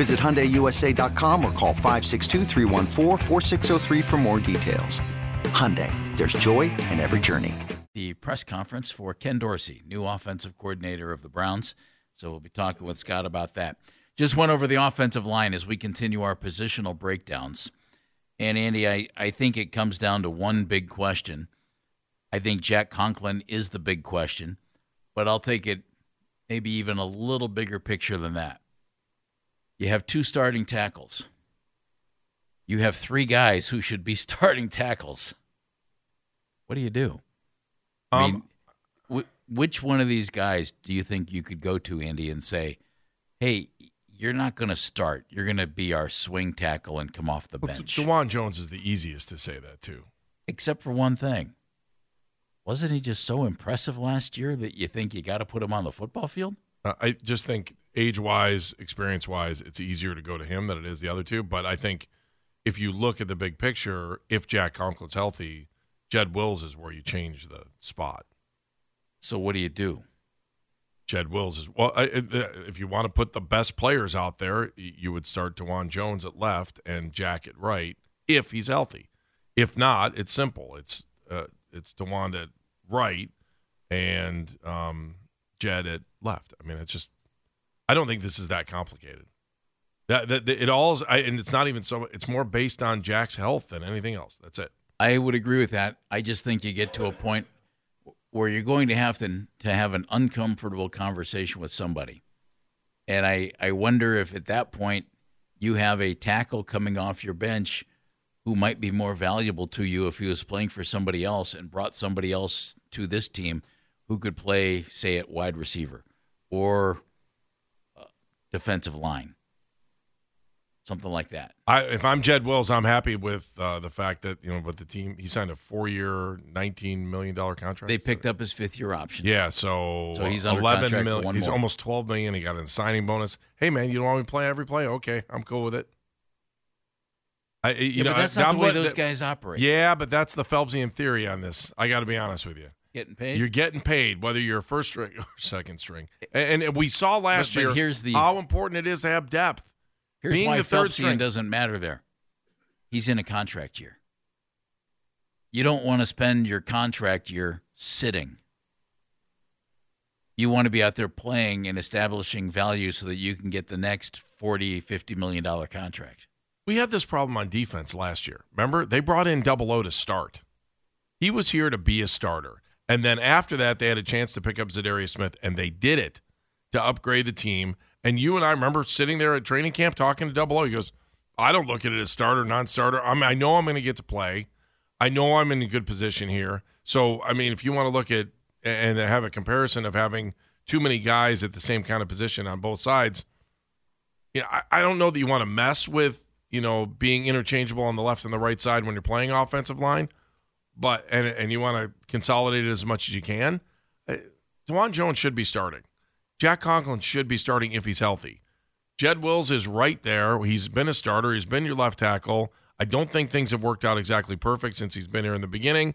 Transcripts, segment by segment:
Visit HyundaiUSA.com or call 562 for more details. Hyundai, there's joy in every journey. The press conference for Ken Dorsey, new offensive coordinator of the Browns. So we'll be talking with Scott about that. Just went over the offensive line as we continue our positional breakdowns. And Andy, I, I think it comes down to one big question. I think Jack Conklin is the big question, but I'll take it maybe even a little bigger picture than that. You have two starting tackles. You have three guys who should be starting tackles. What do you do? I Um, mean, wh- which one of these guys do you think you could go to, Andy, and say, "Hey, you're not going to start. You're going to be our swing tackle and come off the well, bench." Dawand Jones is the easiest to say that too. Except for one thing. Wasn't he just so impressive last year that you think you got to put him on the football field? Uh, I just think age wise, experience wise, it's easier to go to him than it is the other two. But I think if you look at the big picture, if Jack Conklin's healthy, Jed Wills is where you change the spot. So what do you do? Jed Wills is well. I, if you want to put the best players out there, you would start Dawand Jones at left and Jack at right if he's healthy. If not, it's simple. It's uh, it's Dawand at right and um, Jed at left. I mean, it's just. I don't think this is that complicated. That, that, that it all I, and it's not even so. It's more based on Jack's health than anything else. That's it. I would agree with that. I just think you get to a point where you're going to have to to have an uncomfortable conversation with somebody. And I, I wonder if at that point you have a tackle coming off your bench who might be more valuable to you if he was playing for somebody else and brought somebody else to this team who could play, say, at wide receiver or defensive line, something like that. I, if I'm Jed Wills, I'm happy with uh, the fact that you know, with the team, he signed a four-year, nineteen million dollar contract. They picked up his fifth year option. Yeah, so, So he's eleven one He's more. almost twelve million. He got a signing bonus. Hey man, you don't want me to play every play? Okay, I'm cool with it. I, you Yeah, know, but that's not the way those that- guys operate. Yeah, but that's the Phelpsian theory on this. I got to be honest with you. Getting paid. You're getting paid whether you're first string or second string. And, and we saw last But- but year here's the- how important it is to have depth. Here's Being why the third Phelpsian string. doesn't matter there. He's in a contract year. You don't want to spend your contract year sitting. You want to be out there playing and establishing value so that you can get the next 40, 50 million dollar contract. We had this problem on defense last year. Remember, they brought in Double O to start. He was here to be a starter, and then after that, they had a chance to pick up Za'Darius Smith, and they did it to upgrade the team. And you and I remember sitting there at training camp talking to Double O. He goes, "I don't look at it as starter, non-starter. I mean, I know I'm going to get to play. I know I'm in a good position here. So, I mean, if you want to look at and have a comparison of having too many guys at the same kind of position on both sides." you know, I, I don't know that you want to mess with, you know, being interchangeable on the left and the right side when you're playing offensive line, but and and you want to consolidate it as much as you can. Uh, Dawand Jones should be starting. Jack Conklin should be starting if he's healthy. Jed Wills is right there. He's been a starter. He's been your left tackle. I don't think things have worked out exactly perfect since he's been here in the beginning,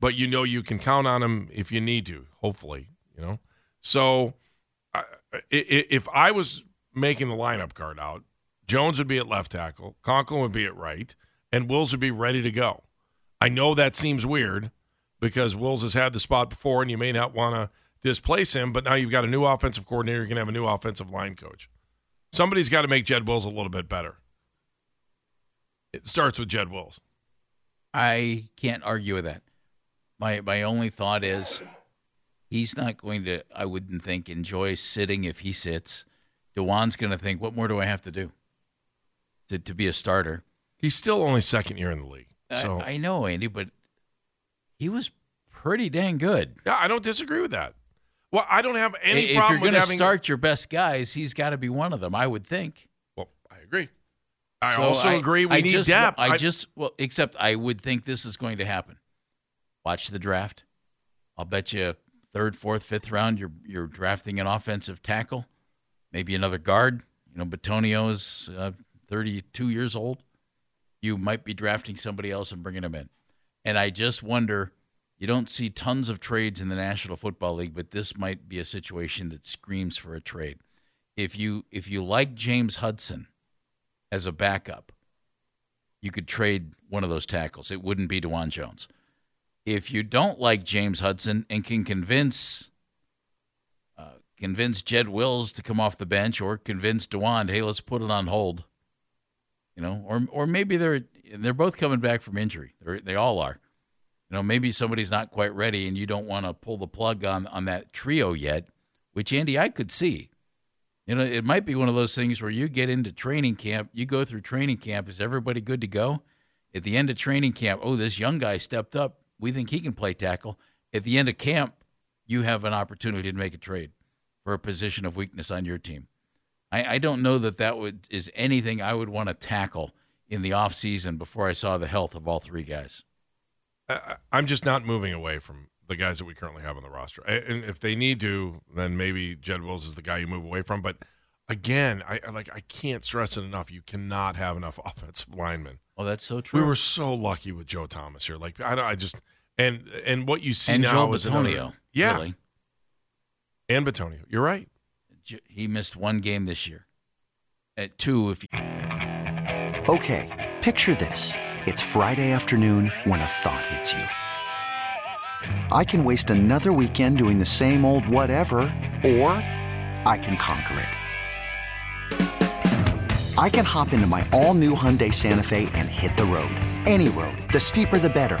but you know you can count on him if you need to. Hopefully, you know. So, if I was making the lineup card out, Jones would be at left tackle, Conklin would be at right, and Wills would be ready to go. I know that seems weird because Wills has had the spot before, and you may not want to displace him. But now you've got a new offensive coordinator. You're going to have a new offensive line coach. Somebody's got to make Jed Wills a little bit better. It starts with Jed Wills. I can't argue with that. My my only thought is he's not going to. I wouldn't think enjoy sitting if he sits. Dawand's going to think, what more do I have to do to to be a starter? He's still only second year in the league. So I, I know, Andy, but he was pretty dang good. yeah, I don't disagree with that. Well, I don't have any if problem you're going to having. start your best guys, he's got to be one of them. I would think. well, I agree. I So also agree we I need just, depth. I, just well, except I would think this is going to happen. Watch the draft. I'll bet you third, fourth, fifth round, you're you're drafting an offensive tackle, maybe another guard. You know, Bitonio is uh, 32 years old. You might be drafting somebody else and bringing them in. And I just wonder. You don't see tons of trades in the National Football League, but this might be a situation that screams for a trade. If you if you like James Hudson as a backup, you could trade one of those tackles. It wouldn't be Dawand Jones. If you don't like James Hudson and can convince uh, convince Jed Wills to come off the bench or convince Dawand, hey, let's put it on hold. You know, or or maybe they're they're both coming back from injury. They're, they all are. You know, maybe somebody's not quite ready, and you don't want to pull the plug on on that trio yet. Which Andy, I could see. You know, it might be one of those things where you get into training camp, you go through training camp. Is everybody good to go? At the end of training camp, oh, this young guy stepped up. We think he can play tackle. At the end of camp, you have an opportunity to make a trade for a position of weakness on your team. I, I don't know that that would is anything I would want to tackle in the off season before I saw the health of all three guys. I, I'm just not moving away from the guys that we currently have on the roster. And if they need to, then maybe Jed Wills is the guy you move away from. But again, I like I can't stress it enough. You cannot have enough offensive linemen. Oh, that's so true. We were so lucky with Joe Thomas here. Like I, don't- I just and and what you see and now Joe is another- yeah, really. and Bitonio. You're right. He missed one game this year. At two, if you Okay, picture this. It's Friday afternoon when a thought hits you. I can waste another weekend doing the same old whatever, or I can conquer it. I can hop into my all new Hyundai Santa Fe and hit the road. Any road. The steeper, the better.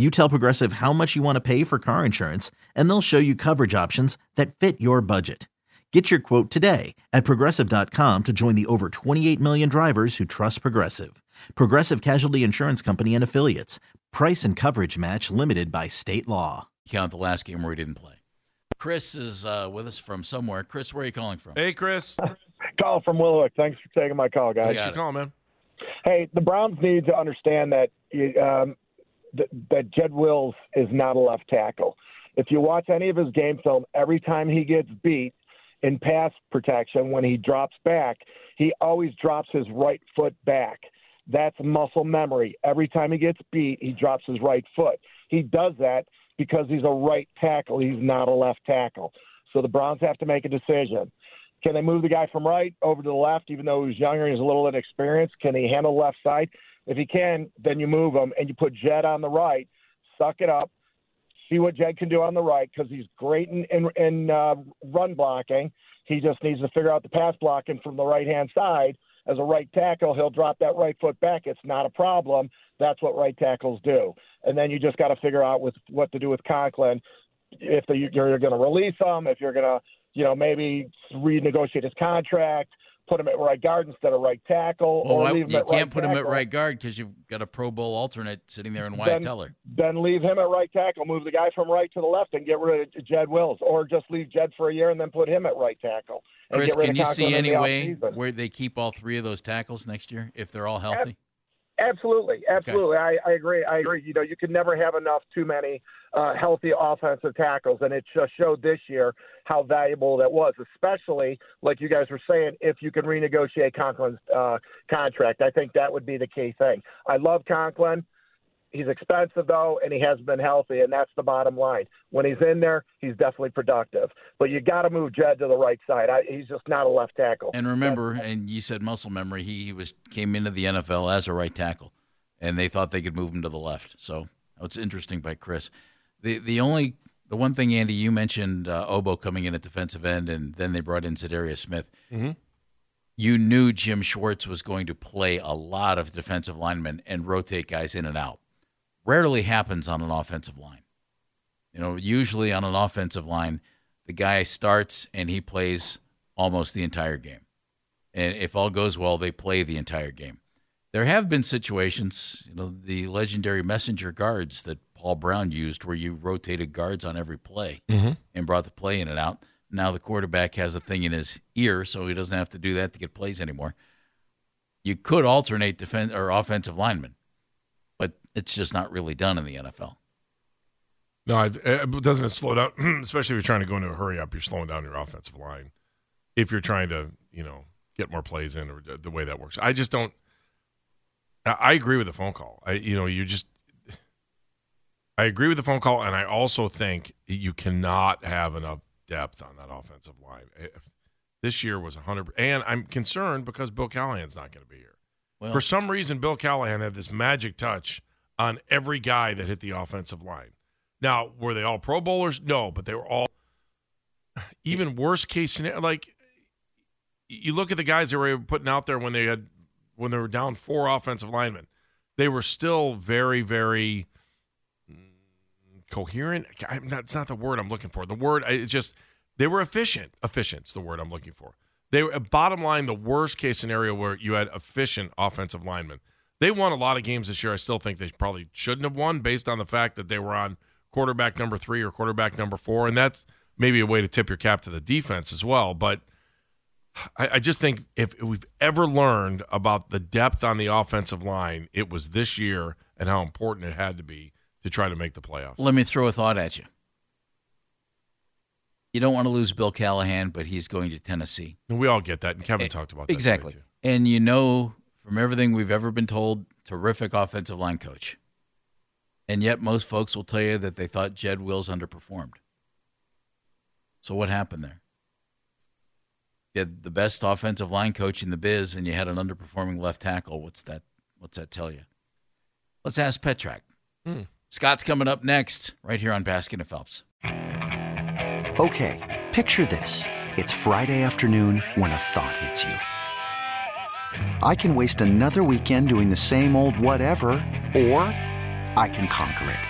You tell Progressive how much you want to pay for car insurance, and they'll show you coverage options that fit your budget. Get your quote today at progressive.com to join the over 28 million drivers who trust Progressive. Progressive Casualty Insurance Company and Affiliates. Price and coverage match limited by state law. count the last game where he didn't play. Chris is uh, with us from somewhere. Chris, where are you calling from? Hey, Chris. Call from Willowick. Thanks for taking my call, guys. Thanks for calling, man. Hey, the Browns need to understand that um, that, Jed Wills is not a left tackle. If you watch any of his game film, every time he gets beat in pass protection, when he drops back, he always drops his right foot back. That's muscle memory. Every time he gets beat, he drops his right foot. He does that because he's a right tackle. He's not a left tackle. So the Browns have to make a decision. Can they move the guy from right over to the left, even though he's younger and he's a little inexperienced? Can he handle left side? If he can, then you move him and you put Jed on the right. Suck it up. see what Jed can do on the right because he's great in in, in uh, run blocking. He just needs to figure out the pass blocking from the right hand side. As a right tackle, he'll drop that right foot back. It's not a problem. That's what right tackles do. And then you just got to figure out with what to do with Conklin. If the, you're going to release him, if you're going to, you know, maybe renegotiate his contract, put him at right guard instead of right tackle. Well, or leave him you at can't right put him at right guard because you've got a Pro Bowl alternate sitting there in Wyatt Then- Teller. Then leave him at right tackle, move the guy from right to the left, and get rid of Jed Wills, or just leave Jed for a year and then put him at right tackle. Chris, can you see any way where they keep all three of those tackles next year if they're all healthy? Absolutely, absolutely. I, I agree. I agree. You know, you can never have enough too many uh, healthy offensive tackles, and it just showed this year how valuable that was. Especially like you guys were saying, if you can renegotiate Conklin's uh, contract, I think that would be the key thing. I love Conklin. He's expensive though, and he hasn't been healthy, and that's the bottom line. When he's in there, he's definitely productive. But you got to move Jed to the right side. I, he's just not a left tackle. And remember, and you said muscle memory. He, he was came into the NFL as a right tackle, and they thought they could move him to the left. So it's interesting by Chris. The the only the one thing Andy you mentioned uh, Ogbo coming in at defensive end, and then they brought in Za'Darius Smith. You knew Jim Schwartz was going to play a lot of defensive linemen and rotate guys in and out. Rarely happens on an offensive line. You know, usually on an offensive line, the guy starts and he plays almost the entire game. And if all goes well, they play the entire game. There have been situations, you know, the legendary messenger guards that Paul Brown used where you rotated guards on every play mm-hmm. and brought the play in and out. Now the quarterback has a thing in his ear, so he doesn't have to do that to get plays anymore. You could alternate defense or offensive linemen, but it's just not really done in the NFL. No, I- it doesn't it slow down, especially if you're trying to go into a hurry up. You're slowing down your offensive line. If you're trying to, you know, get more plays in, or the way that works, I just don't. I agree with the phone call. I, you know, you just. I agree with the phone call, and I also think you cannot have enough depth on that offensive line. If- This year was 100, and I'm concerned because Bill Callahan's not going to be here. Well, For some reason, Bill Callahan had this magic touch on every guy that hit the offensive line. Now, were they all Pro Bowlers? No, but they were all even worst case scenario. Like you look at the guys they were putting out there when they had when they were down four offensive linemen, they were still very, very coherent. I'm not, it's not the word I'm looking for. The word it's just they were efficient. Efficient's the word I'm looking for. They were bottom line the worst case scenario where you had efficient offensive linemen. They won a lot of games this year. I still think they probably shouldn't have won based on the fact that they were on quarterback number three or quarterback number four, and that's maybe a way to tip your cap to the defense as well. But I, I just think if we've ever learned about the depth on the offensive line, it was this year and how important it had to be to try to make the playoffs. Let me throw a thought at you. You don't want to lose Bill Callahan, but he's going to Tennessee. And we all get that, and Kevin talked about that Exactly. And you know from everything we've ever been told, terrific offensive line coach. And yet most folks will tell you that they thought Jed Wills underperformed. So what happened there? You had the best offensive line coach in the biz and you had an underperforming left tackle. What's that what's that tell you? Let's ask Petrak. Hmm. Scott's coming up next, right here on Baskin and Phelps. Okay, picture this. It's Friday afternoon when a thought hits you. I can waste another weekend doing the same old whatever, or I can conquer it.